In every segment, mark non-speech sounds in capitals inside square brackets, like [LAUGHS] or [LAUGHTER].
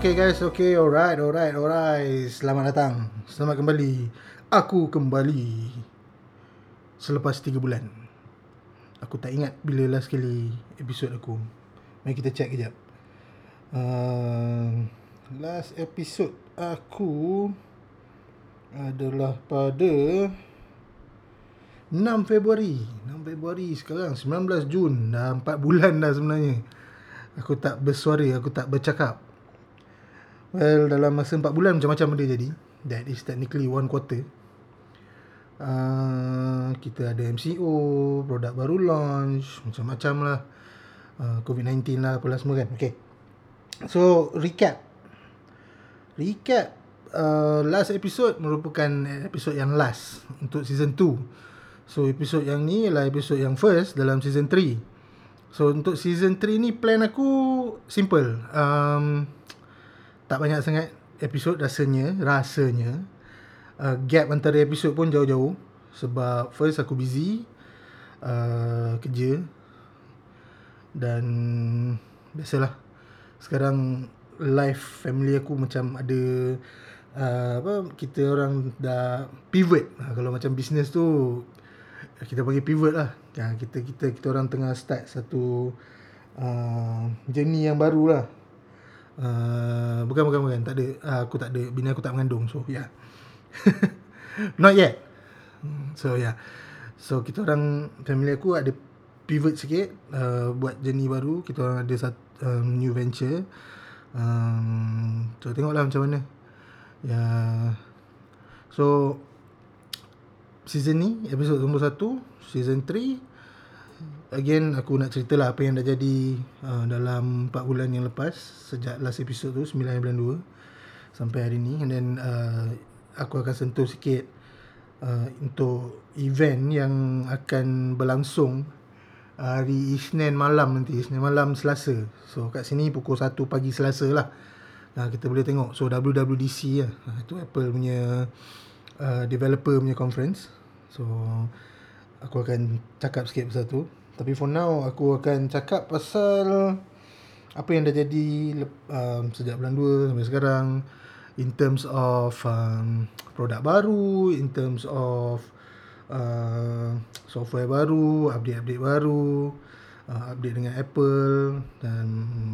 Okay guys, okay, alright, alright, alright. Selamat datang. Selamat kembali. Aku kembali. Selepas 3 bulan. Aku tak ingat bila last kali episod aku. Mari kita check kejap. Uh, last episod aku adalah pada 6 Februari. 6 Februari sekarang 19 Jun. Dah 4 bulan dah sebenarnya. Aku tak bersuara, aku tak bercakap. Well, dalam masa 4 bulan macam-macam benda jadi. That is technically one quarter. Uh, kita ada MCO, produk baru launch, macam-macam lah. Uh, COVID-19 lah, apalah semua kan. Okay. So, recap. Recap. Uh, last episode merupakan episode yang last untuk season 2. So, episode yang ni ialah episode yang first dalam season 3. So, untuk season 3 ni plan aku simple. Um, tak banyak sangat episod rasanya rasanya uh, gap antara episod pun jauh-jauh. Sebab first aku busy uh, kerja dan biasalah. Sekarang life family aku macam ada uh, apa kita orang dah pivot. Uh, kalau macam business tu kita bagi pivot lah. Uh, kita kita kita orang tengah start satu uh, journey yang baru lah Uh, bukan bukan bukan. Tak ada. Uh, aku tak ada. Bini aku tak mengandung so yeah [LAUGHS] not yet. So yeah so kita orang family aku ada pivot sikit uh, buat journey baru. Kita orang ada satu um, new venture. Um, so tengoklah macam mana. Ya. Yeah. so season ni episode nombor 1 season 3 again aku nak cerita lah apa yang dah jadi uh, dalam 4 bulan yang lepas sejak last episode tu 9 bulan 2 sampai hari ni. And then uh, aku akan sentuh sikit uh, untuk event yang akan berlangsung hari Isnin malam nanti Isnin malam Selasa. So kat sini pukul 1 pagi Selasa lah. Uh, kita boleh tengok. So WWDC lah. Uh, itu Apple punya uh, developer punya conference. So aku akan cakap sikit pasal tu tapi for now aku akan cakap pasal apa yang dah jadi um, sejak bulan 2 sampai sekarang in terms of um, produk baru, in terms of uh, software baru, update-update baru, uh, update dengan Apple dan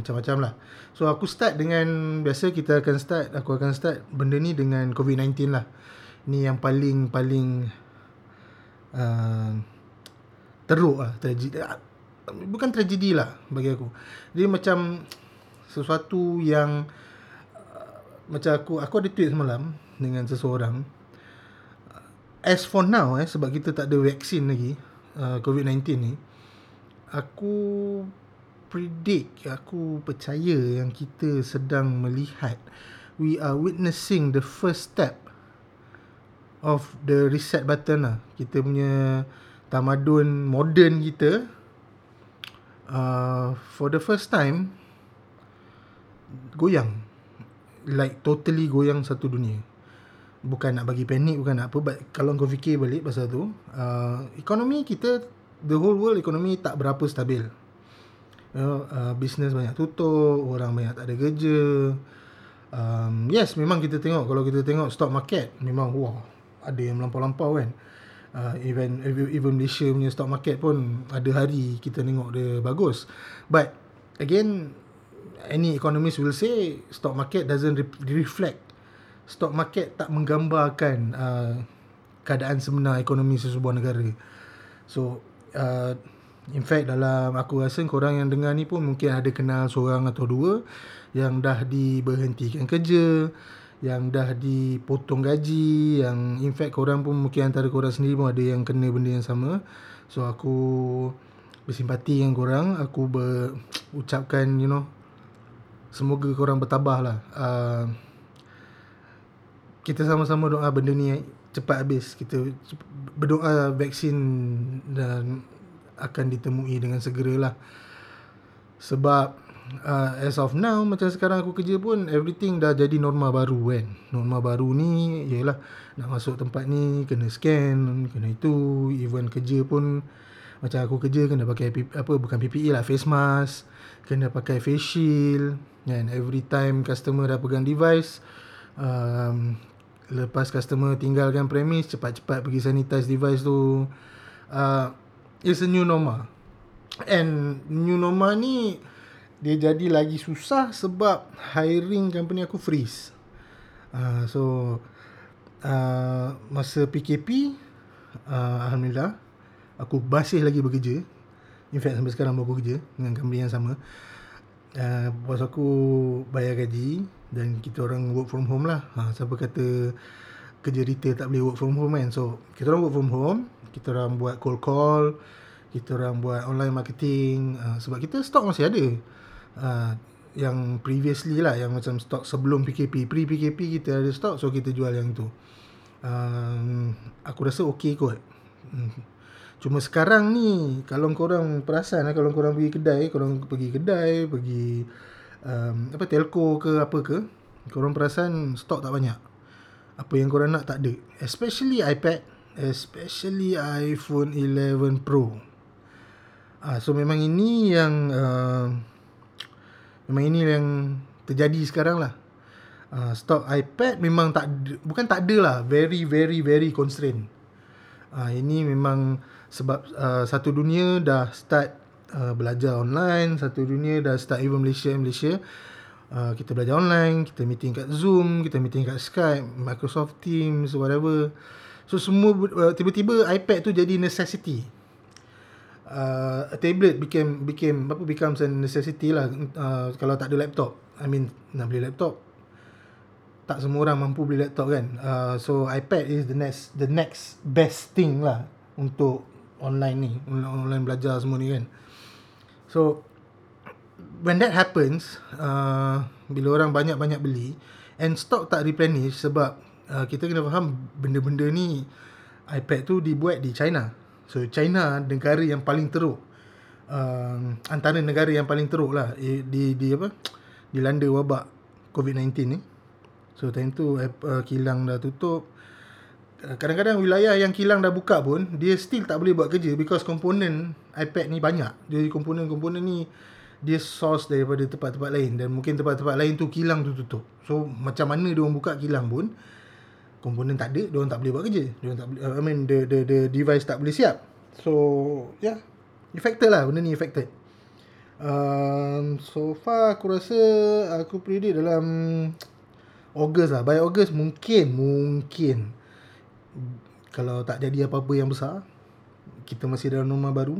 macam-macam lah. So aku start dengan biasa kita akan start, aku akan start benda ni dengan COVID-19 lah. Ni yang paling paling uh, teruk lah tragedi bukan tragedi lah bagi aku. Dia macam sesuatu yang uh, macam aku aku ada tweet semalam dengan seseorang. As for now eh sebab kita tak ada vaksin lagi uh, COVID-19 ni aku predict aku percaya yang kita sedang melihat we are witnessing the first step of the reset button lah. Kita punya tamadun moden kita uh, for the first time goyang. Like totally goyang satu dunia. Bukan nak bagi panik bukan nak apa but kalau kau fikir balik pasal tu uh, ekonomi kita the whole world ekonomi tak berapa stabil. You know, uh, business banyak tutup orang banyak tak ada kerja. Um, yes memang kita tengok. Kalau kita tengok stock market memang wah ada yang melampau-lampau kan. Uh, even even Malaysia punya stock market pun ada hari kita tengok dia bagus. But again any economist will say stock market doesn't re- reflect. Stock market tak menggambarkan uh, keadaan sebenar ekonomi sesebuah negara. So uh, in fact dalam aku rasa korang yang dengar ni pun mungkin ada kenal seorang atau dua yang dah diberhentikan kerja yang dah dipotong gaji yang in fact korang pun mungkin antara korang sendiri pun ada yang kena benda yang sama. So aku bersimpati dengan korang. Aku berucapkan you know semoga korang bertabah lah. Uh, kita sama-sama doa benda ni cepat habis. Kita berdoa vaksin dan akan ditemui dengan segera lah sebab uh, as of now macam sekarang aku kerja pun everything dah jadi norma baru kan? Norma baru ni ialah nak masuk tempat ni kena scan kena itu even kerja pun Macam aku kerja kena pakai apa bukan PPE lah, face mask, kena pakai face shield and every time customer dah pegang device um, lepas customer tinggalkan premise cepat-cepat pergi sanitize device tu uh, it's a new normal and new normal ni dia jadi lagi susah sebab hiring company aku freeze uh, so uh, masa PKP uh, Alhamdulillah aku masih lagi bekerja in fact sampai sekarang aku kerja dengan company yang sama uh, bos aku bayar gaji dan kita orang work from home lah. Ha, siapa kata kerja retail tak boleh work from home kan. So, kita orang work from home. Kita orang buat cold call. Kita orang buat online marketing. Uh, sebab kita stok masih ada. Uh, yang previously lah. Yang macam stok sebelum PKP. Pre-PKP kita ada stok. So, kita jual yang itu. Uh, aku rasa okay kot. Hmm. Cuma sekarang ni kalau korang perasan eh, kalau korang pergi kedai, korang pergi kedai, pergi um, apa telco ke apa ke, korang perasan stok tak banyak. Apa yang korang nak tak ada. Especially iPad, especially iPhone 11 Pro. Ah so memang ini yang uh, memang ini yang terjadi sekarang lah. Uh, stok iPad memang tak bukan tak ada lah, very very very constrained. Ah ini memang sebab uh, satu dunia dah start uh, belajar online satu dunia dah start even Malaysia Malaysia uh, kita belajar online kita meeting kat Zoom kita meeting kat Skype Microsoft Teams whatever so semua uh, tiba-tiba iPad tu jadi necessity uh, a tablet became became apa becomes a necessity lah uh, kalau tak ada laptop. I mean nak beli laptop tak semua orang mampu beli laptop kan. Uh, so iPad is the next the next best thing lah untuk online ni online belajar semua ni kan. So when that happens uh, bila orang banyak-banyak beli and stock tak replenish sebab uh, kita kena faham benda-benda ni iPad tu dibuat di China so China negara yang paling teruk uh, antara negara yang paling teruk lah di, di apa dilanda wabak COVID-19 ni so time tu uh, kilang dah tutup kadang-kadang wilayah yang kilang dah buka pun dia still tak boleh buat kerja because komponen iPad ni banyak. Jadi komponen-komponen ni dia source daripada tempat-tempat lain dan mungkin tempat-tempat lain tu kilang tu tutup. So macam mana dia orang buka kilang pun komponen tak ada, dia orang tak boleh buat kerja. Dia orang tak boleh I mean the the the device tak boleh siap. So yeah, affected lah benda ni affected. Um, so far aku rasa aku predict dalam August lah. By August mungkin mungkin kalau tak jadi apa-apa yang besar kita masih dalam normal baru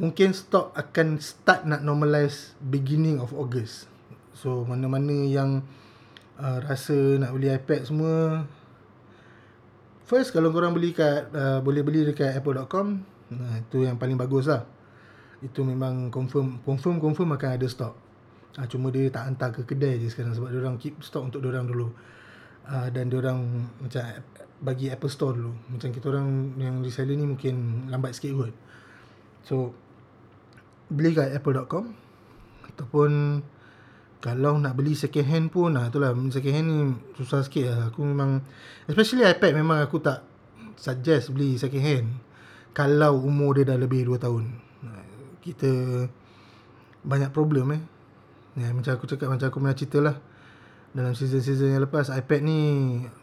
mungkin stock akan start nak normalize beginning of August so mana-mana yang uh, rasa nak beli iPad semua. First kalau korang beli kat uh, boleh beli dekat apple.com nah itu yang paling bagus lah. Itu memang confirm confirm confirm akan ada stock. Uh, cuma dia tak hantar ke kedai je sekarang sebab dia orang keep stock untuk dia orang dulu. Uh, dan dia orang macam bagi Apple Store dulu. Macam kita orang yang reseller ni mungkin lambat sikit kot. So beli kat apple.com ataupun kalau nak beli second hand pun nah itulah second hand ni susah sikit lah. Aku memang especially iPad memang aku tak suggest beli second hand kalau umur dia dah lebih 2 tahun. Kita banyak problem eh. Ya, macam aku cakap macam aku pernah cerita lah dalam season-season yang lepas iPad ni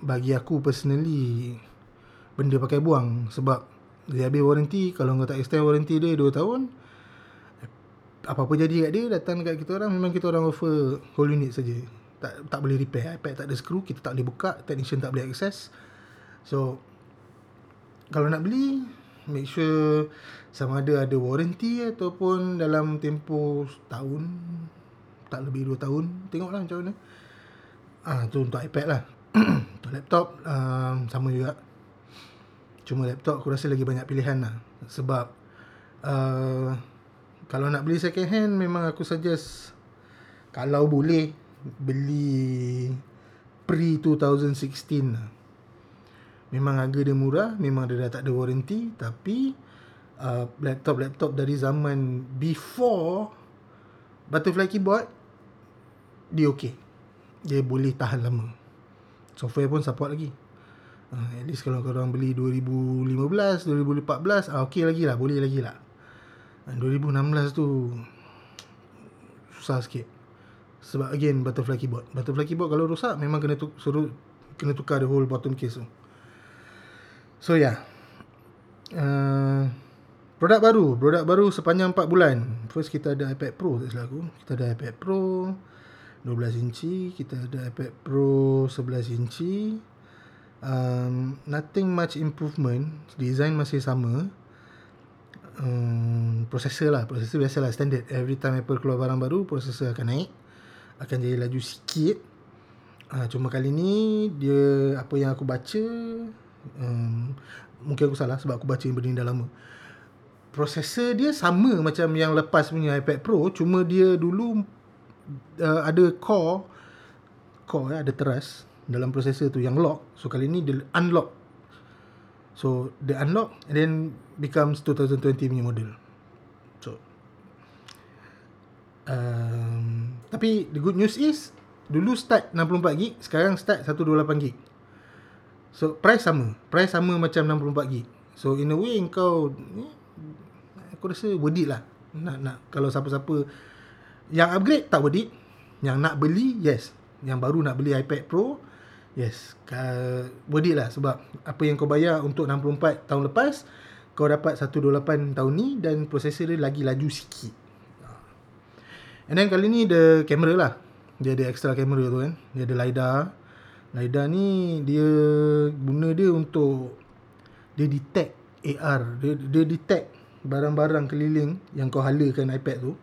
bagi aku personally benda pakai buang sebab dia habis warranty kalau kau tak extend warranty dia 2 tahun apa-apa jadi kat dia datang dekat kita orang memang kita orang offer whole unit saja tak tak boleh repair iPad tak ada screw kita tak boleh buka technician tak boleh access so kalau nak beli make sure sama ada ada warranty ataupun dalam tempoh tahun tak lebih 2 tahun tengoklah macam mana Ah tu untuk iPad lah. [CLEARS THROAT] untuk laptop um, sama juga. Cuma laptop aku rasa lagi banyak pilihan lah. Sebab uh, kalau nak beli second hand memang aku suggest kalau boleh beli pre 2016 lah. Memang harga dia murah, memang dia dah tak ada warranty tapi uh, laptop-laptop dari zaman before butterfly keyboard dia okey dia boleh tahan lama. Software pun support lagi. uh, At least kalau korang beli 2015 2014 ah, Okay lagi lah Boleh lagi lah uh, 2016 tu Susah sikit. Sebab again Butterfly keyboard. Butterfly keyboard kalau rosak Memang kena tu, suruh Kena tukar the whole bottom case tu. So yeah uh, Produk baru. Produk baru sepanjang 4 bulan. First kita ada iPad Pro Tak salah aku. Kita ada iPad Pro 12 inci. Kita ada iPad Pro 11 inci. Um, Nothing much improvement. Design masih sama um, Processor lah. Processor biasa lah Standard. Every time Apple keluar barang baru Processor akan naik. Akan jadi laju sikit. Uh, Cuma kali ni Dia Apa yang aku baca um, Mungkin aku salah Sebab aku baca benda ni dah lama. Processor dia sama macam yang lepas punya iPad Pro Cuma dia dulu uh, Ada core Core ya, ada teras Dalam processor tu yang lock. So kali ni dia unlock So dia unlock And then Becomes 2020 punya model. So um, Tapi the good news is Dulu start 64GB Sekarang start 128GB So price sama. Price sama macam 64GB So in a way kau eh, aku rasa worth it lah. Nak nak kalau siapa-siapa yang upgrade tak worth it. Yang nak beli yes. Yang baru nak beli iPad Pro yes. Worth it lah sebab apa yang kau bayar untuk 64 tahun lepas kau dapat 128 tahun ni dan prosesor dia lagi laju sikit. And then kali ni the camera lah. Dia ada extra camera tu kan. Dia ada LiDAR. LiDAR ni dia guna dia untuk dia detect AR dia, dia detect barang-barang keliling yang kau halakan iPad tu.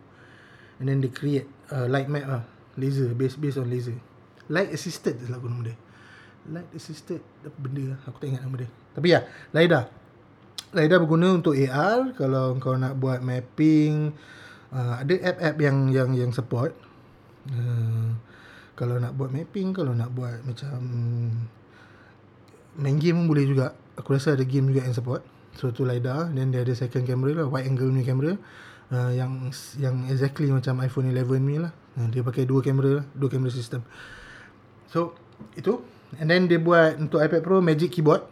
And then they create uh, light map lah. Laser based based on laser. Light assisted lah nama dia light assisted benda? Aku tak ingat nama dia. Tapi ya LiDAR LiDAR berguna untuk AR kalau kau nak buat mapping uh, ada app-app yang yang yang support. Uh, kalau nak buat mapping kalau nak buat macam main game pun boleh juga. Aku rasa ada game juga yang support. So tu LiDAR Then dia ada second camera lah Wide angle ni kamera uh, Yang Yang exactly macam iPhone 11 ni lah. Uh, Dia pakai dua kamera lah Dua kamera sistem. So Itu And then dia buat Untuk iPad Pro Magic Keyboard.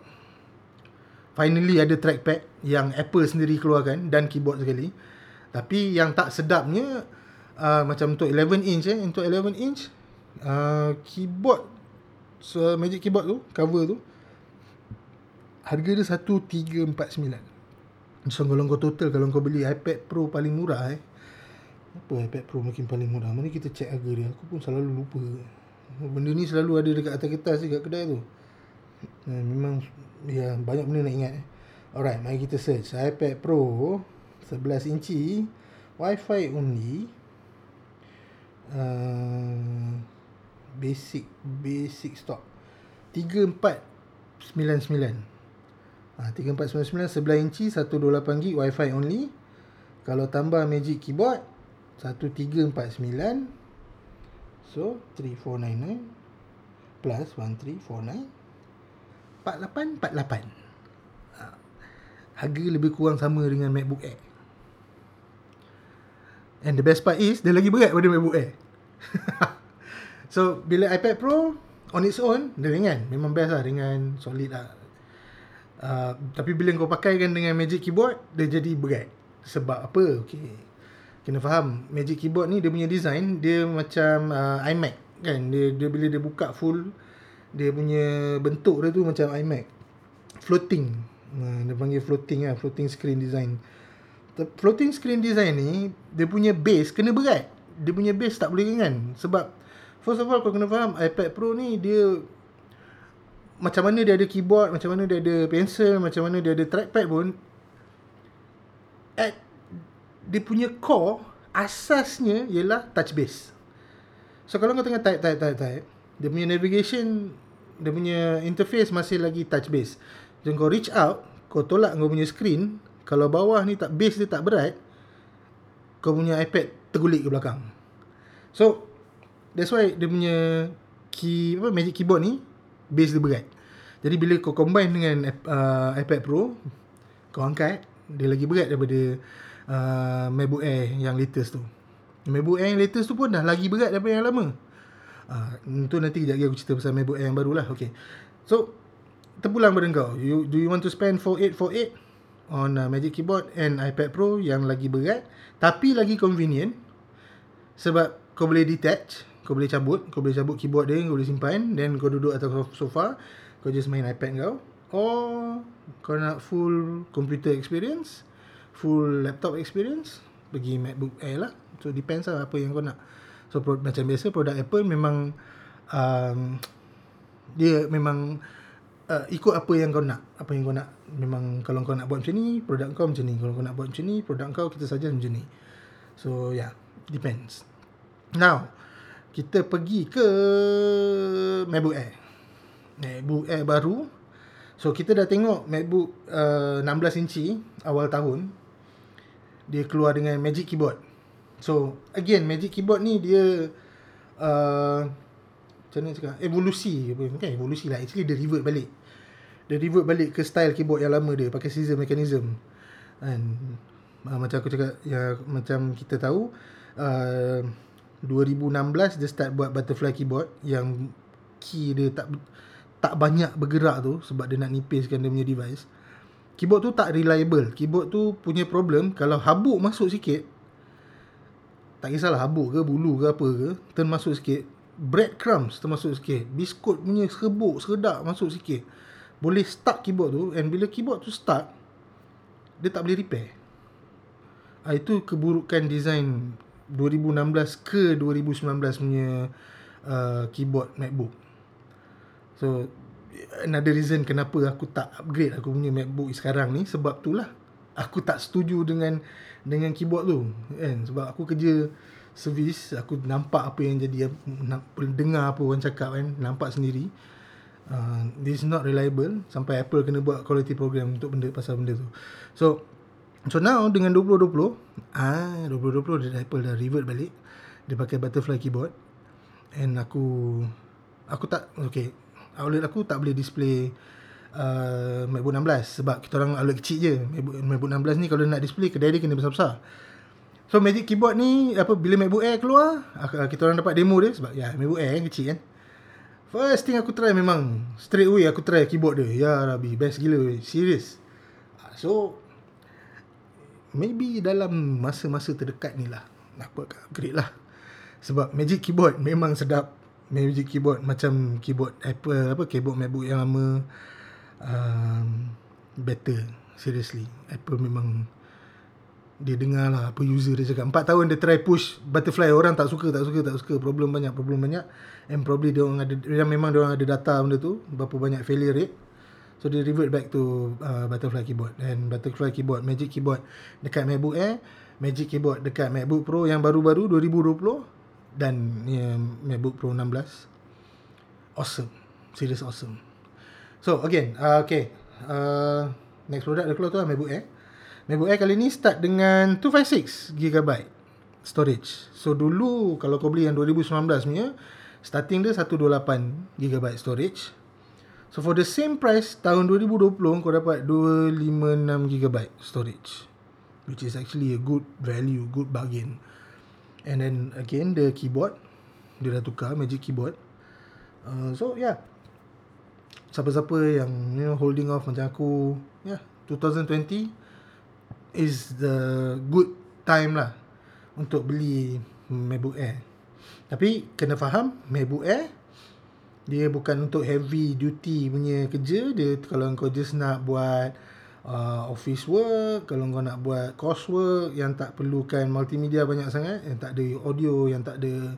Finally ada trackpad Yang Apple sendiri keluarkan Dan keyboard sekali. Tapi yang tak sedapnya uh, Macam untuk 11 inch eh Untuk 11 inch uh, Keyboard So Magic Keyboard tu Cover tu harga dia 1349 so kalau kau total kalau kau beli iPad Pro paling murah eh. Apa iPad Pro mungkin paling murah? Mana kita check harga dia? Aku pun selalu lupa benda ni selalu ada dekat atas kertas dekat kedai tu. Nah, memang ya banyak benda nak ingat eh. alright mari kita search. iPad Pro 11 inci. Wi-Fi only. Uh, basic basic stock. 3499 Ha, 3499 11 inci 128GB Wi-Fi only. Kalau tambah Magic Keyboard 1349 so 3499 plus 1349 4848. Ha, harga lebih kurang sama dengan MacBook Air. And the best part is dia lagi berat daripada MacBook Air. [LAUGHS] so bila iPad Pro on its own dia ringan, memang best lah ringan, solid lah Uh, tapi bila kau pakai kan dengan Magic Keyboard dia jadi berat. Sebab apa? Okey. Kena faham Magic Keyboard ni dia punya design dia macam uh, iMac kan. Dia dia bila dia buka full dia punya bentuk dia tu macam iMac. Floating. Uh, dia panggil floating lah, floating screen design. The floating screen design ni dia punya base kena berat. Dia punya base tak boleh ringan sebab first of all kau kena faham iPad Pro ni dia macam mana dia ada keyboard, macam mana dia ada pencil, macam mana dia ada trackpad pun at dia punya core asasnya ialah touch base. So kalau kau tengah type type type type, dia punya navigation, dia punya interface masih lagi touch base. Jadi kau reach out, kau tolak kau punya screen, kalau bawah ni tak base dia tak berat, kau punya iPad tergulik ke belakang. So that's why dia punya key apa magic keyboard ni base dia berat. Jadi bila kau combine dengan uh, iPad Pro, kau angkat, dia lagi berat daripada uh, MacBook Air yang latest tu. MacBook Air yang latest tu pun dah lagi berat daripada yang lama. Itu nanti kejap lagi aku cerita pasal MacBook Air yang baru lah. Okay. So, terpulang pada kau. You, do you want to spend 4848 on uh, Magic Keyboard and iPad Pro yang lagi berat tapi lagi convenient sebab kau boleh detach, kau boleh cabut, kau boleh cabut keyboard dia, kau boleh simpan then kau duduk atas sofa, kau just main iPad kau or kau nak full computer experience, full laptop experience, pergi MacBook Air lah. So depends lah apa yang kau nak. So pro, macam biasa produk Apple memang um, dia memang uh, ikut apa yang kau nak. Apa yang kau nak. Memang kalau kau nak buat macam ni produk kau macam ni. Kalau kau nak buat macam ni produk kau kita saja macam ni. So yeah depends. Now kita pergi ke MacBook Air. MacBook Air baru. So kita dah tengok MacBook uh, 16 inci awal tahun dia keluar dengan Magic Keyboard. So again Magic Keyboard ni dia uh, macam mana cakap? Evolusi bukan evolusi lah. Actually dia revert balik. Dia revert balik ke style keyboard yang lama dia pakai scissor mechanism. Kan uh, macam aku cakap ya macam kita tahu uh, 2016 dia start buat butterfly keyboard yang key dia tak tak banyak bergerak tu sebab dia nak nipiskan dia punya device keyboard tu tak reliable. Keyboard tu punya problem kalau habuk masuk sikit tak kisahlah habuk ke bulu ke apa ke turn masuk sikit. Breadcrumbs termasuk sikit. Biskut punya serbuk seredak masuk sikit. Boleh stuck keyboard tu and bila keyboard tu stuck dia tak boleh repair. Ha, itu keburukan design 2016 ke 2019 punya uh, keyboard MacBook. So another reason kenapa aku tak upgrade aku punya MacBook sekarang ni sebab tu lah. Aku tak setuju dengan dengan keyboard tu kan? Sebab aku kerja servis aku nampak apa yang jadi dengar apa orang cakap kan? Nampak sendiri. Uh, this is not reliable. Sampai Apple kena buat quality program untuk benda pasal benda tu. So so now dengan 2020 ah 2020 dia Apple dah revert balik. Dia pakai butterfly keyboard. And aku aku tak okay outlet aku tak boleh display uh, MacBook 16 sebab kita orang outlet kecil je MacBook, MacBook 16 ni kalau nak display kedai dia kena besar-besar So Magic Keyboard ni apa bila MacBook Air keluar, kita orang dapat demo dia sebab ya MacBook Air kan kecil kan. First thing aku try memang straight away aku try keyboard dia. Ya Rabbi, best gila weh. Serious. So maybe dalam masa-masa terdekat ni lah nak buat upgrade lah. Sebab Magic Keyboard memang sedap. Magic Keyboard macam keyboard Apple apa keyboard MacBook yang lama um, better seriously. Apple memang dia dengar lah apa user dia cakap. Empat tahun dia try push butterfly orang tak suka, tak suka, tak suka. Problem banyak, problem banyak. And probably dia orang ada, dia memang dia orang ada data benda tu. Berapa banyak failure rate. So dia revert back to uh, butterfly keyboard. And butterfly keyboard, magic keyboard dekat MacBook Air. Magic keyboard dekat MacBook Pro yang baru-baru 2020. Dan yeah, MacBook Pro 16. Awesome. Serious awesome. So again, uh, okay. Uh, next product dah keluar tu lah MacBook Air. MacBook Air kali ni start dengan 256GB storage. So dulu kalau kau beli yang 2019 punya, starting dia 128GB storage. So for the same price tahun 2020 kau dapat 256GB storage. Which is actually a good value, good bargain. And then again the keyboard dia dah tukar Magic Keyboard. Uh, so yeah. Siapa-siapa yang you know, holding off macam aku, yeah, 2020 is the good time lah untuk beli MacBook Air. Tapi kena faham MacBook Air dia bukan untuk heavy duty punya kerja. Dia kalau kau just nak buat uh, office work, kalau kau nak buat coursework yang tak perlukan multimedia banyak sangat, yang tak ada audio, yang tak ada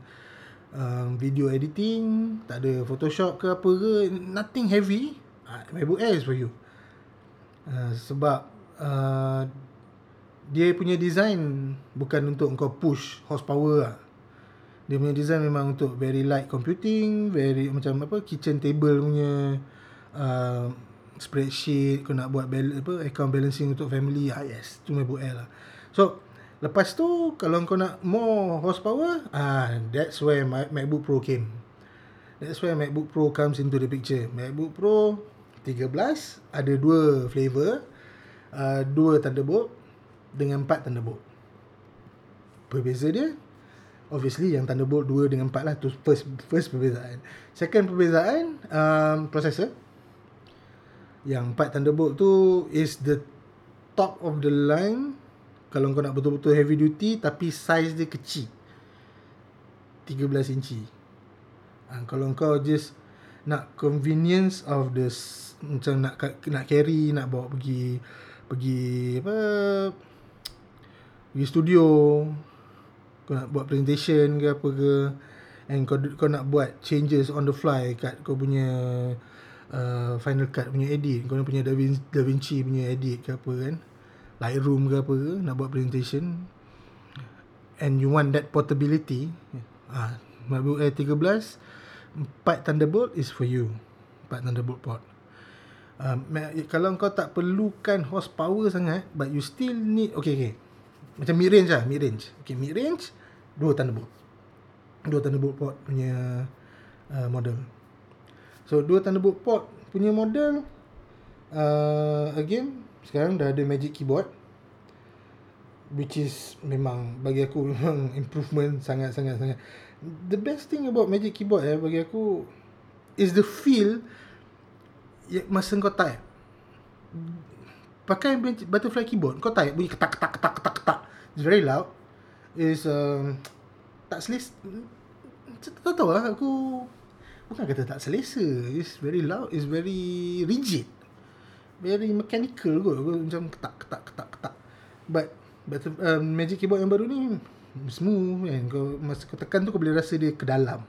um, video editing, tak ada Photoshop ke apa ke, nothing heavy, uh, MacBook Air is for you. Uh, sebab uh, dia punya design bukan untuk kau push horsepower lah. Dia punya design memang untuk very light computing, very macam apa kitchen table punya uh, spreadsheet kau nak buat bal- apa account balancing untuk family. Ah yes, tu MacBook Air lah. So, lepas tu kalau kau nak more horsepower, ah that's where my MacBook Pro came. That's where MacBook Pro comes into the picture. MacBook Pro 13 ada dua flavor, uh, dua Thunderbolt dengan 4 Thunderbolt. Perbeza dia obviously yang Thunderbolt 2 dengan 4 lah tu first first perbezaan. Second perbezaan um, processor. Yang 4 Thunderbolt tu is the top of the line kalau kau nak betul-betul heavy duty tapi size dia kecil. 13 inci. Ha, kalau kau just nak convenience of the macam nak nak carry nak bawa pergi pergi apa pergi studio kau nak buat presentation ke apa ke and kau kau nak buat changes on the fly kat kau punya uh, final cut punya edit. Kau punya Da Vinci, da Vinci punya edit ke apa kan. Lightroom ke apa ke nak buat presentation. And you want that portability. Uh, MacBook Air 13 4 Thunderbolt is for you. 4 Thunderbolt port. Um, kalau kau tak perlukan horsepower sangat but you still need okay okay. Macam mid range lah mid range okay mid range dua Thunderbolt. Dua Thunderbolt port punya uh, model so dua Thunderbolt port punya model uh, again sekarang dah ada magic keyboard which is memang bagi aku [LAUGHS] memang improvement sangat sangat sangat. The best thing about magic keyboard eh bagi aku is the feel masa kau type. Pakai butterfly keyboard kau type bunyi ketak ketak ketak ketak ketak. It's very loud. Is um, tak selesa tak tahu lah aku bukan kata tak selesa it's very loud it's very rigid. Very mechanical kot macam ketak ketak ketak ketak. But but um, magic keyboard yang baru ni smooth kan kau masa kau tekan tu kau boleh rasa dia ke dalam.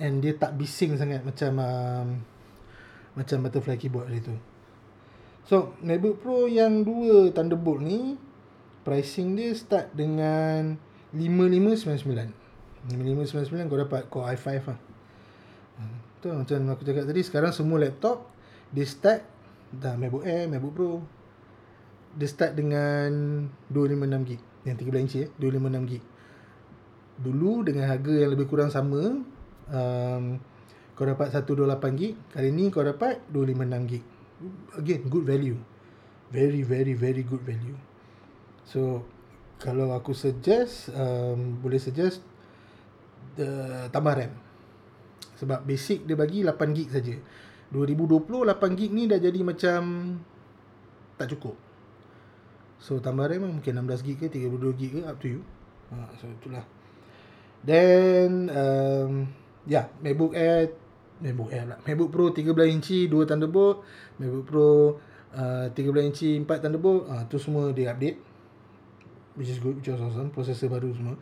And dia tak bising sangat macam um, macam butterfly keyboard dia tu. So MacBook Pro yang dua Thunderbolt ni pricing dia start dengan 5599 5599 kau dapat Core i5 lah tu macam aku cakap tadi sekarang semua laptop dia start dah MacBook Air MacBook Pro. Dia start dengan 256GB yang 13 inci eh 256GB dulu dengan harga yang lebih kurang sama um, kau dapat 128GB kali ni kau dapat 256GB again good value. Very very very good value. So kalau aku suggest um, boleh suggest the tambah RAM sebab basic dia bagi 8GB saja 2020 8GB ni dah jadi macam tak cukup So tambah RAM lah, mungkin 16GB ke 32GB ke up to you. Ha, so itulah. Then um, ya yeah, MacBook Air MacBook Air lah. MacBook Pro 13 inci 2 Thunderbolt, MacBook Pro uh, 13 inci 4 Thunderbolt, ah uh, tu semua dia update. Which is good, which is awesome. Processor baru semua.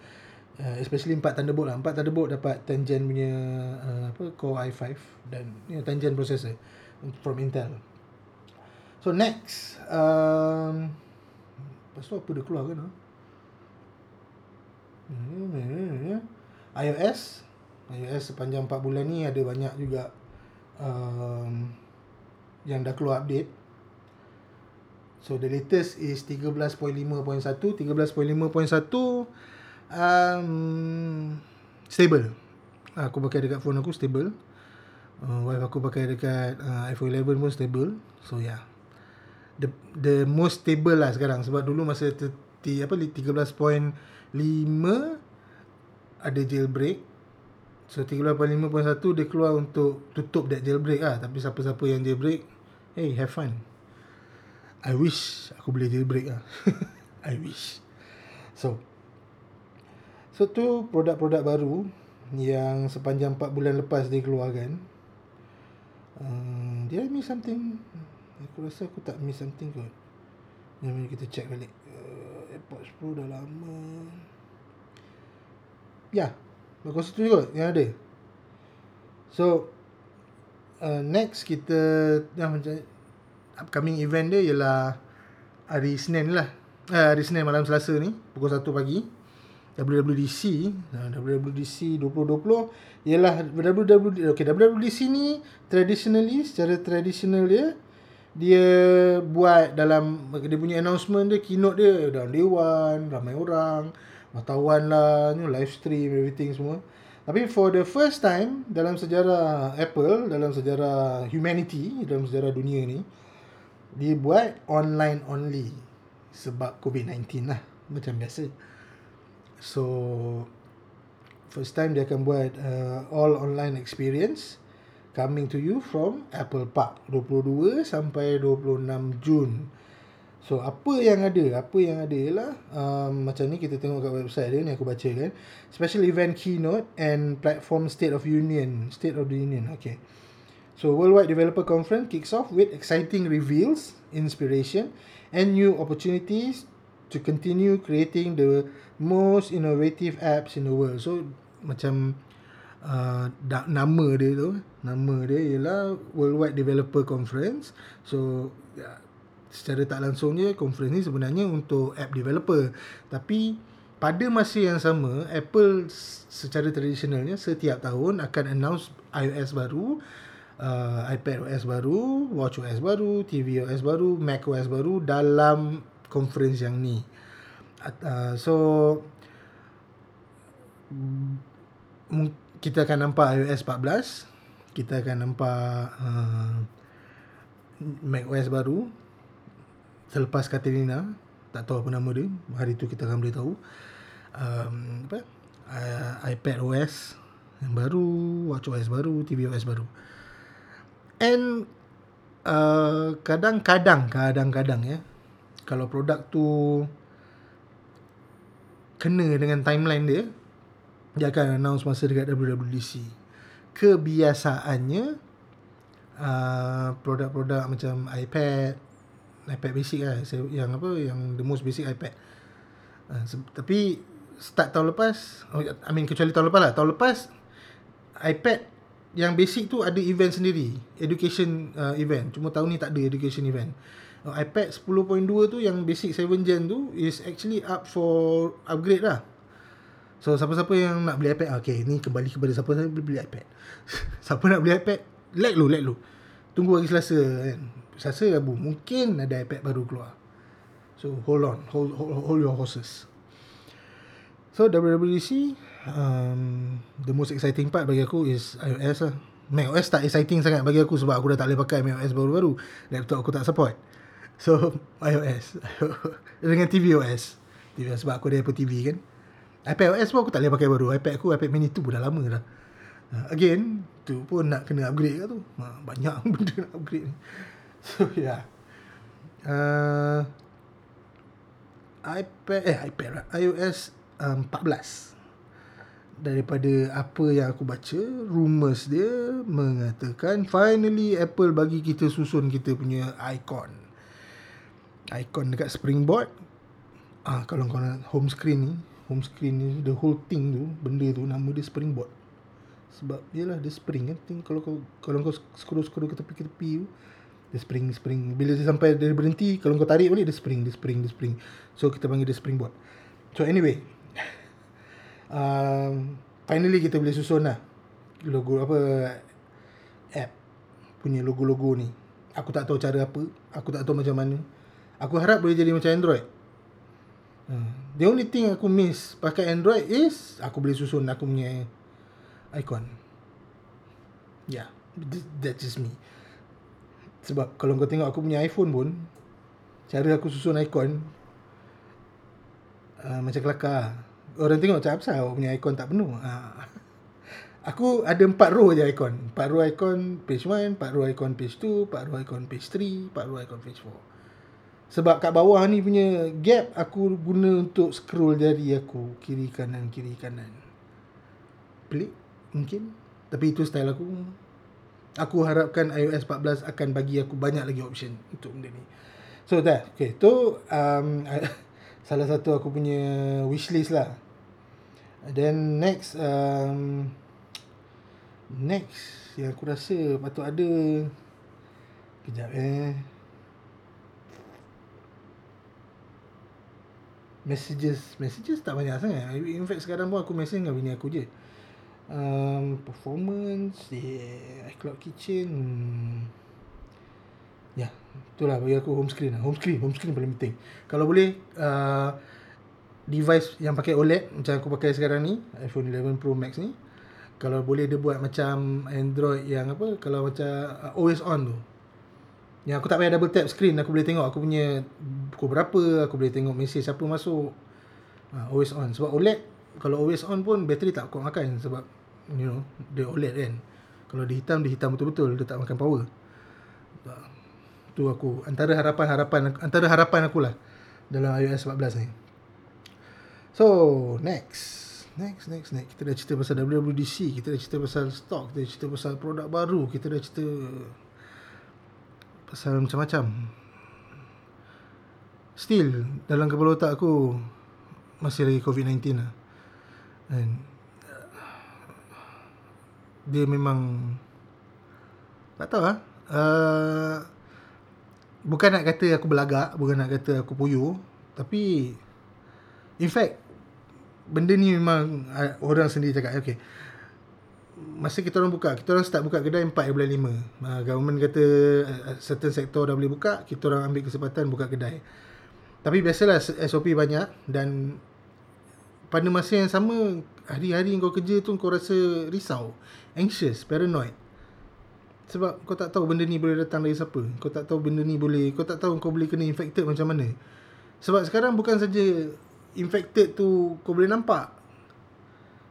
Uh, especially 4 Thunderbolt lah. 4 Thunderbolt dapat 10 gen punya uh, apa Core i5 dan you know, 10 gen processor from Intel. So next um, Lepas tu apa dia keluar kan? Hmm, iOS iOS sepanjang 4 bulan ni ada banyak juga um, yang dah keluar update. So the latest is 13.5.1 13.5.1 um, stable. Aku pakai dekat phone aku stable. Uh, wife aku pakai dekat uh, iPhone 11 pun stable. So yeah the the most stable lah sekarang. Sebab dulu masa t, apa 13.5 ada jailbreak. So 13.5.1 dia keluar untuk tutup that jailbreak lah. Tapi siapa-siapa yang jailbreak hey have fun. I wish aku boleh jailbreak lah. [LAUGHS] I wish. So so tu produk-produk baru yang sepanjang 4 bulan lepas dia keluarkan um, did I miss something. Aku rasa aku tak miss something kot. Yang kita check balik. Uh, Airpods Pro dah lama. Ya Bagus tu juga yang ada. So uh, Next kita yang macam Upcoming event dia ialah Hari Senin lah. Uh, Hari Senin malam Selasa ni Pukul 1 pagi WWDC WWDC 2020 Ialah WWDC Okay WWDC ni Traditionally Secara traditional dia dia buat dalam dia punya announcement dia keynote dia dalam dewan ramai orang wartawan lah you know, live stream everything semua. Tapi for the first time dalam sejarah Apple dalam sejarah humanity dalam sejarah dunia ni dia buat online only sebab COVID-19 lah macam biasa so first time dia akan buat uh, all online experience coming to you from Apple Park 22 sampai 26 Jun. So apa yang ada? Apa yang ada ialah um, macam ni kita tengok kat website dia ni aku baca kan. Special event keynote and platform state of union, state of the union. Okay. So Worldwide Developer Conference kicks off with exciting reveals, inspiration and new opportunities to continue creating the most innovative apps in the world. So macam uh, nama dia tu, nama dia ialah Worldwide Developer Conference. So secara tak langsungnya conference ni sebenarnya untuk app developer tapi pada masa yang sama Apple secara tradisionalnya setiap tahun akan announce iOS baru uh, iPad OS baru Watch OS baru TV OS baru Mac OS baru dalam conference yang ni. Uh, so kita akan nampak iOS 14 kita akan nampak uh, Mac OS baru selepas Katerina tak tahu apa nama dia hari tu kita akan boleh tahu um, apa? Uh, iPad OS yang baru watch OS baru TV OS baru. And uh, kadang-kadang kadang-kadang ya kalau produk tu kena dengan timeline dia dia akan announce masa dekat WWDC kebiasaannya uh, produk-produk macam iPad iPad basic lah yang apa yang the most basic iPad. Uh, tapi start tahun lepas oh, I mean kecuali tahun lepas lah tahun lepas iPad yang basic tu ada event sendiri education uh, event. Cuma tahun ni tak ada education event uh, iPad 10.2 tu yang basic 7 gen tu is actually up for upgrade lah so siapa-siapa yang nak beli iPad okay ni kembali kepada siapa yang beli iPad [LAUGHS] siapa nak beli iPad let lu let lu tunggu hari Selasa kan Selasa Rabu mungkin ada iPad baru keluar. So hold on, hold hold, hold your horses. So WWDC um, the most exciting part bagi aku is iOS lah. macOS tak exciting sangat bagi aku sebab aku dah tak boleh pakai macOS baru-baru. Laptop aku tak support. So [LAUGHS] iOS [LAUGHS] dengan tvOS. tvOS sebab aku ada Apple TV kan. iPad OS pun aku tak boleh pakai baru. iPad aku iPad mini tu dah lama dah. Uh, again, tu pun nak kena upgrade ke tu. Uh, banyak [LAUGHS] benda nak upgrade ni. So yeah. Uh, iPad eh iPad lah. iOS um, 14 daripada apa yang aku baca rumors dia mengatakan finally Apple bagi kita susun kita punya icon icon dekat springboard. Ah kalau kau nak home screen ni home screen ni the whole thing tu benda tu nama dia springboard. Sebab dia lah dia spring kan kalau kau kalau kau scroll scroll ke tepi ke tepi tu dia spring spring. Bila dia sampai dia berhenti kalau kau tarik balik dia spring dia spring dia spring. So kita panggil dia springboard. So anyway [LAUGHS] um, finally kita boleh susun lah logo apa app punya logo-logo ni. Aku tak tahu cara apa aku tak tahu macam mana aku harap boleh jadi macam Android. Uh, the only thing aku miss pakai Android is aku boleh susun aku punya icon. Yeah that's just me. Sebab kalau kau tengok aku punya iPhone pun Cara aku susun icon uh, Macam kelakar. Orang tengok macam apa Aku punya icon tak penuh. Uh, [LAUGHS] Aku ada empat row je icon. Empat row icon page 1 Empat row icon page 2 Empat row icon page 3 Empat row icon page 4 Sebab kat bawah ni punya gap Aku guna untuk scroll jari aku Kiri kanan Kiri kanan Pelik Mungkin Tapi itu style aku aku harapkan iOS 14 akan bagi aku banyak lagi option untuk benda ni. So dah, okay. Tu um, [LAUGHS] salah satu aku punya wishlist lah. Then next, um, next yang aku rasa patut ada, kejap eh. Messages, messages tak banyak sangat. In fact sekarang pun aku message dengan bini aku je um, performance yeah, iCloud Kitchen hmm. ya yeah, itulah bagi aku home screen lah. home screen home screen paling penting kalau boleh uh, device yang pakai OLED macam aku pakai sekarang ni iPhone 11 Pro Max ni kalau boleh dia buat macam Android yang apa kalau macam uh, always on tu yang aku tak payah double tap screen aku boleh tengok aku punya pukul berapa aku boleh tengok mesej siapa masuk uh, always on sebab OLED kalau always on pun bateri tak kuat makan sebab you know the OLED kan Kalau dia hitam, dia hitam betul-betul. Dia tak makan power. Tu aku antara harapan-harapan antara harapan aku lah dalam iOS 14 ni. So, next. Next, next, next. Kita dah cerita pasal WWDC. Kita dah cerita pasal stock. Kita dah cerita pasal produk baru. Kita dah cerita pasal macam-macam. Still, dalam kepala otak aku masih lagi COVID-19 lah. And dia memang tak tahu lah. Uh, bukan nak kata aku belagak, bukan nak kata aku puyuh, tapi in fact benda ni memang uh, orang sendiri cakap okay masa kita orang buka kita orang start buka kedai 4 bulan 5 uh, government kata uh, certain sektor dah boleh buka kita orang ambil kesempatan buka kedai. Tapi biasalah SOP banyak dan pada masa yang sama hari-hari kau kerja tu kau rasa risau anxious paranoid. Sebab kau tak tahu benda ni boleh datang dari siapa. Kau tak tahu benda ni boleh kau tak tahu kau boleh kena infected macam mana. Sebab sekarang bukan saja infected tu kau boleh nampak.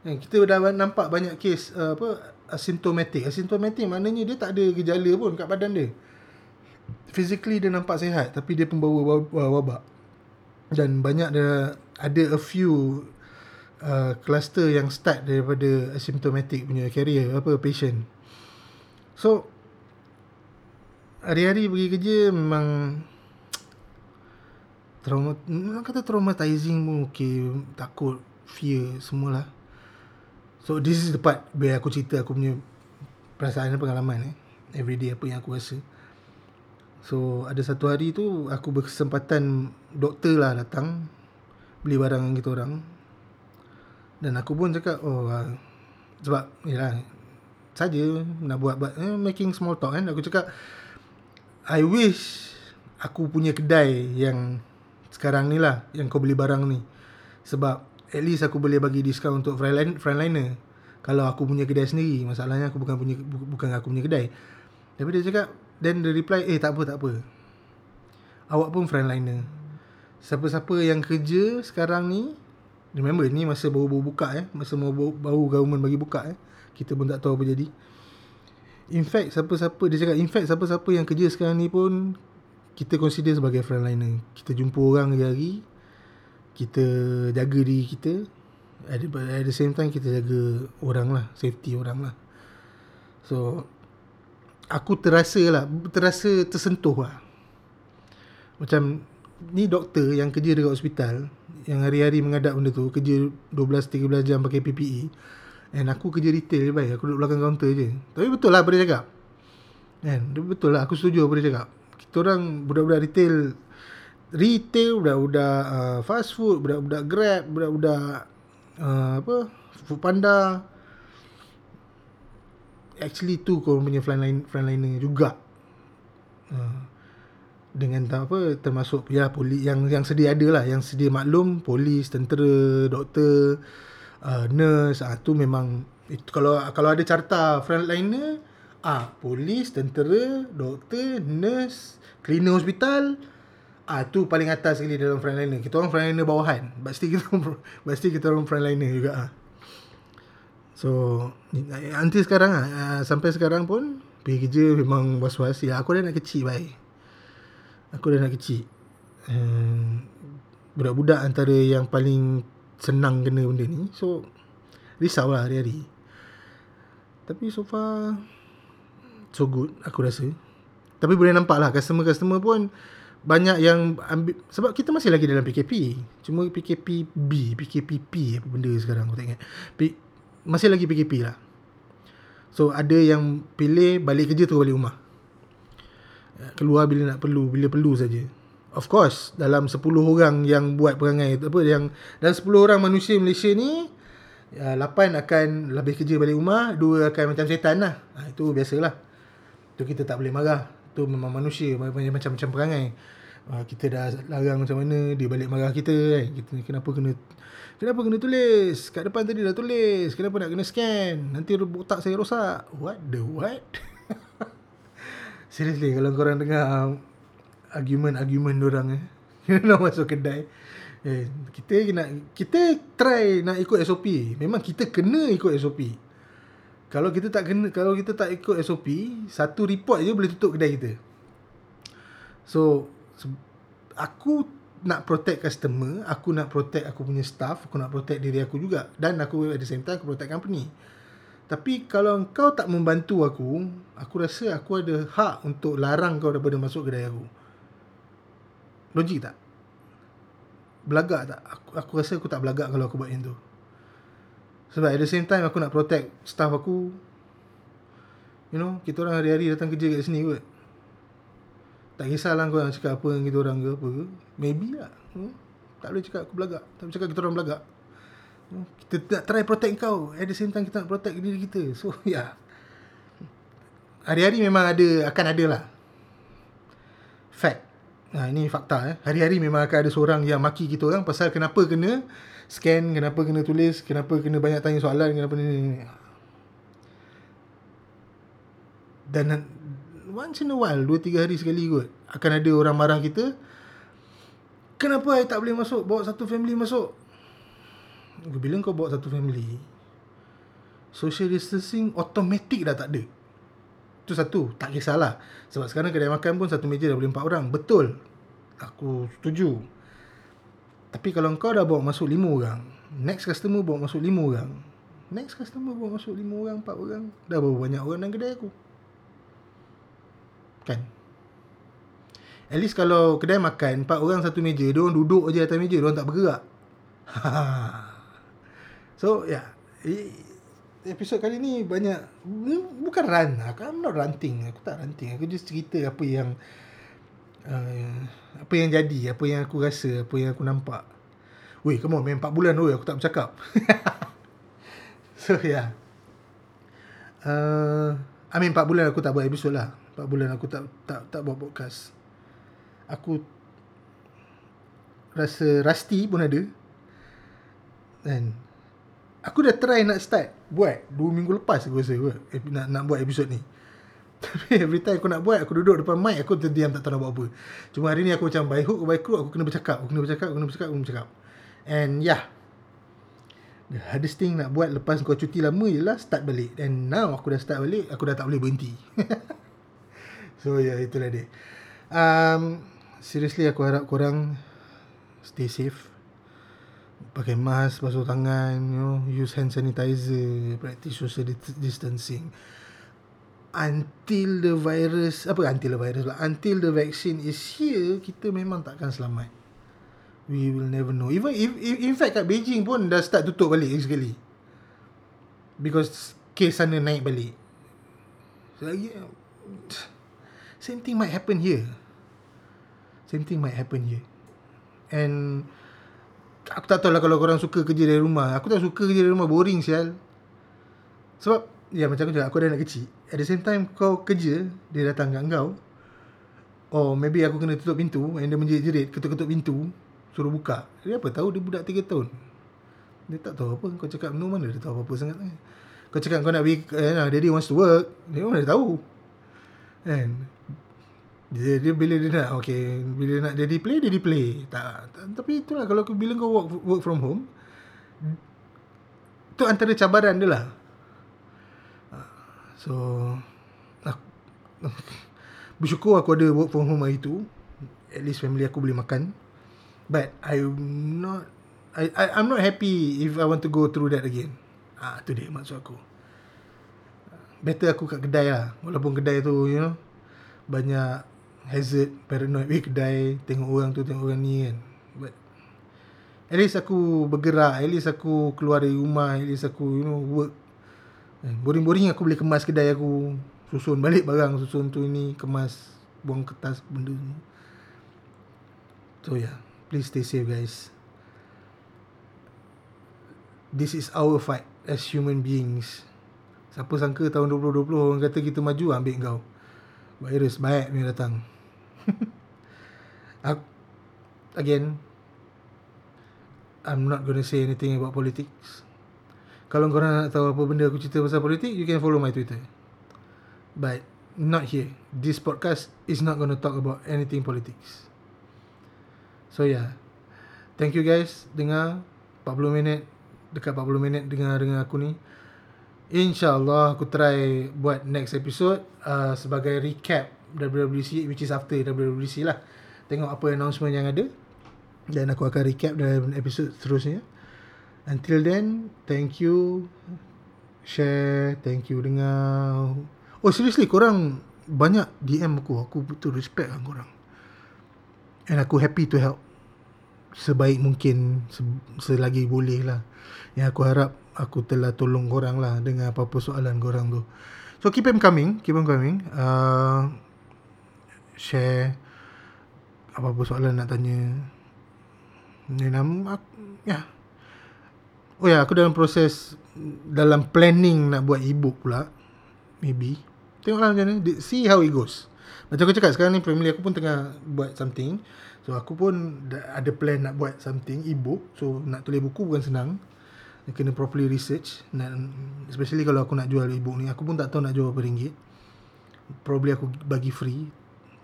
Eh, kita dah nampak banyak kes uh, apa asymptomatic. Asymptomatic maknanya dia tak ada gejala pun kat badan dia. Physically dia nampak sihat tapi dia pembawa wabak. Dan banyak dia ada a few uh, cluster yang start daripada asymptomatic punya carrier apa patient. So hari-hari pergi kerja memang trauma nak kata traumatizing pun okay takut fear semualah so this is the part where aku cerita aku punya perasaan dan pengalaman eh. Everyday apa yang aku rasa. So ada satu hari tu aku berkesempatan doktor lah datang beli barang dengan kita orang. Dan aku pun cakap oh uh, sebab yalah saja nak buat buat eh, making small talk kan. Aku cakap I wish aku punya kedai yang sekarang ni lah yang kau beli barang ni. Sebab at least aku boleh bagi diskaun untuk frontline, frontliner. Kalau aku punya kedai sendiri. Masalahnya aku bukan punya bukan aku punya kedai. Tapi dia cakap, then the reply, eh tak apa, tak apa. Awak pun frontliner. Siapa-siapa yang kerja sekarang ni, remember ni masa baru-baru buka eh. Masa baru, baru government bagi buka eh. Kita pun tak tahu apa jadi. In fact, siapa-siapa, dia cakap, in fact, siapa-siapa yang kerja sekarang ni pun kita consider sebagai frontliner. Kita jumpa orang hari-hari, kita jaga diri kita. At the, at the same time, kita jaga orang lah, safety orang lah. So, aku terasa lah, terasa tersentuh lah. Macam, ni doktor yang kerja dekat hospital, yang hari-hari mengadap benda tu, kerja 12-13 jam pakai PPE. And aku kerja retail je baik, aku duduk belakang kaunter je. Tapi betul lah apa dia cakap. Kan? Betul lah, aku setuju apa dia cakap kita orang budak-budak retail retail budak-budak uh, fast food budak-budak grab budak-budak uh, apa food panda. Actually tu kau punya frontline frontliner juga. Uh, dengan tak apa termasuk ya polis yang yang sedia ada lah. Yang sedia maklum polis tentera doktor uh, nurse. Ah tu memang itu kalau kalau ada carta frontliner ah polis tentera doktor nurse cleaner hospital ah tu paling atas sekali dalam frontliner. Kita orang frontliner bawahan. Still kita [LAUGHS] still kita orang frontliner juga ah. So nanti sekarang ah sampai sekarang pun pergi kerja memang was-was. Ya aku dah nak kecil baik aku dah nak kecil. Um, budak-budak antara yang paling senang kena benda ni so risau lah hari-hari. Tapi so far so good aku rasa. Tapi boleh nampak lah customer-customer pun banyak yang ambil sebab kita masih lagi dalam PKP. Cuma PKPB, PKPP apa benda sekarang aku tak ingat. P, masih lagi PKP lah. So ada yang pilih balik kerja tu balik rumah. Keluar bila nak perlu, bila perlu saja. Of course, dalam 10 orang yang buat perangai apa yang dalam 10 orang manusia Malaysia ni 8 akan lebih kerja balik rumah, 2 akan macam setan lah. Ha, itu biasalah. Tu kita tak boleh marah tu memang manusia macam-macam perangai. Uh, kita dah larang macam mana dia balik marah kita kan. Kita kenapa kena kenapa kena tulis? Kat depan tadi dah tulis kenapa nak kena scan? Nanti otak saya rosak. What the what? [LAUGHS] Seriously kalau korang dengar argument-argument orang eh. [LAUGHS] Nak masuk kedai. Eh, kita nak kita try nak ikut SOP memang kita kena ikut SOP Kalau kita tak kena kalau kita tak ikut SOP, satu report je boleh tutup kedai kita. So aku nak protect customer, aku nak protect aku punya staff, aku nak protect diri aku juga dan aku at the same time aku protect company. Tapi kalau kau tak membantu aku, aku rasa aku ada hak untuk larang kau daripada masuk kedai aku. Logik tak? Belagak tak? Aku, aku rasa aku tak belagak kalau aku buat yang tu. Sebab at the same time aku nak protect staff aku. You know, kita orang hari-hari datang kerja kat sini kot. Tak kisahlah kau nak cakap apa dengan kita orang ke apa ke. Maybe lah. Hmm? Tak boleh cakap aku belagak. Tak boleh cakap kita orang belagak. Hmm? Kita nak try protect kau. At the same time kita nak protect diri kita. [LAUGHS] So, ya. Yeah. Hari-hari memang ada, akan ada lah. Fact. Nah, ini fakta eh. Hari-hari memang akan ada seorang yang maki kita orang pasal kenapa kena scan, kenapa kena tulis, kenapa kena banyak tanya soalan, kenapa ni, ni, ni. Dan once in a while, 2-3 hari sekali kot, akan ada orang marah kita, kenapa I tak boleh masuk, bawa satu family masuk? Bila kau bawa satu family, social distancing automatic dah tak ada. Itu satu, tak kisahlah. Sebab sekarang kedai makan pun satu meja dah boleh empat orang. Betul. Aku setuju. Tapi kalau kau dah bawa masuk lima orang, next customer bawa masuk lima orang, next customer bawa masuk lima orang, empat orang, dah berapa banyak orang dalam kedai aku? Kan? At least kalau kedai makan, empat orang satu meja, dia orang duduk je atas meja, dia orang tak bergerak. [LAUGHS] so, ya. Yeah. Episod kali ni banyak bukan run lah. I'm not ranting. Aku tak ranting. Aku just cerita apa yang uh, apa yang jadi, apa yang aku rasa, apa yang aku nampak. Weh, come on, main 4 bulan weh aku tak bercakap. [LAUGHS] so, yeah. Uh, I mean 4 bulan aku tak buat episod lah. 4 bulan aku tak tak tak buat podcast. Aku rasa rusty pun ada. Dan aku dah try nak start buat 2 minggu lepas aku rasa buat, nak nak buat episod ni. [LAUGHS] Tapi every time aku nak buat Aku duduk depan mic Aku terdiam tak tahu nak buat apa. Cuma hari ni aku macam By hook by crook Aku kena bercakap Aku kena bercakap Aku kena bercakap Aku kena bercakap. And yeah. The hardest thing nak buat Lepas kau cuti lama Ialah start balik. And now aku dah start balik Aku dah tak boleh berhenti. [LAUGHS] So yeah itulah dia. Um, Seriously aku harap korang Stay safe Pakai mask Basuh tangan you know, Use hand sanitizer Practice social distancing. Until the virus apa until the virus lah until the vaccine is here kita memang takkan selamat. We will never know. Even if, if in fact kat Beijing pun dah start tutup balik sekali. Because case sana naik balik. So yeah, same thing might happen here. Same thing might happen here. And aku tak tahu lah kalau korang suka kerja dari rumah. Aku tak suka kerja dari rumah. Boring sial. Sebab Ya macam aku cakap Aku ada anak kecil. At the same time Kau kerja Dia datang kat kau Oh maybe aku kena tutup pintu And dia menjerit-jerit Ketuk-ketuk pintu Suruh buka. Dia apa tahu Dia budak 3 tahun. Dia tak tahu apa. Kau cakap no mana Dia tahu apa-apa sangat. Kau cakap kau nak be eh, nah, Daddy wants to work. Dia mana dia tahu. Kan dia, dia bila dia nak Okay Bila nak daddy play Daddy play tak, tak Tapi itulah Kalau bila kau work, work from home Itu antara cabaran dia lah. So aku, [LAUGHS] Bersyukur aku ada work from home hari tu. At least family aku boleh makan. But I'm not I, I, I'm not happy If I want to go through that again. Ah tu dia maksud aku. Better aku kat kedai lah. Walaupun kedai tu you know Banyak Hazard Paranoid? With kedai Tengok orang tu Tengok orang ni kan. But At least aku bergerak At least aku keluar dari rumah At least aku you know Work. Boring-boring aku boleh kemas kedai aku. Susun balik barang Susun tu ini Kemas Buang kertas benda ni. So yeah. Please stay safe guys. This is our fight As human beings. Siapa sangka tahun 2020 Orang kata kita maju Ambil kau Virus baik ni datang [LAUGHS] Again I'm not gonna say anything about politics kalau korang nak tahu apa benda aku cerita pasal politik, you can follow my Twitter. But not here. This podcast is not going to talk about anything politics. So yeah. Thank you guys dengar 40 minit dekat 40 minit dengar dengan aku ni. InsyaAllah aku try buat next episode uh, sebagai recap WWDC which is after WWDC lah. Tengok apa announcement yang ada dan aku akan recap dalam episode seterusnya. Until then, thank you share, thank you dengar. Oh seriously korang banyak DM aku. Aku betul respect lah korang. And aku happy to help sebaik mungkin selagi boleh lah. Yang aku harap aku telah tolong korang lah dengan apa-apa soalan korang tu. So keep them coming, keep them coming. Uh, share apa-apa soalan nak tanya. Ni nama ya. Yeah. Oh ya, aku dalam proses dalam planning nak buat ebook pula. Maybe. Tengoklah macam mana. See how it goes. Macam aku cakap sekarang ni family aku pun tengah buat something. So aku pun ada plan nak buat something ebook. So nak tulis buku bukan senang. Kena properly research. Dan especially kalau aku nak jual ebook ni. Aku pun tak tahu nak jual berapa ringgit. Probably aku bagi free.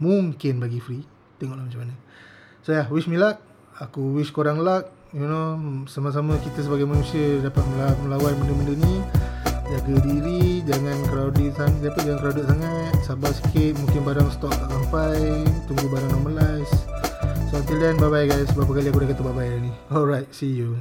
Mungkin bagi free. Tengoklah macam mana. So yeah, wish me luck. Aku wish korang luck. You know, sama-sama kita sebagai manusia dapat melawan benda-benda ni jaga diri jangan crowded sangat apa jangan crowded sangat sabar sikit mungkin barang stok tak sampai tunggu barang normalize so until then bye bye guys berapa kali aku dah kata bye bye ni alright see you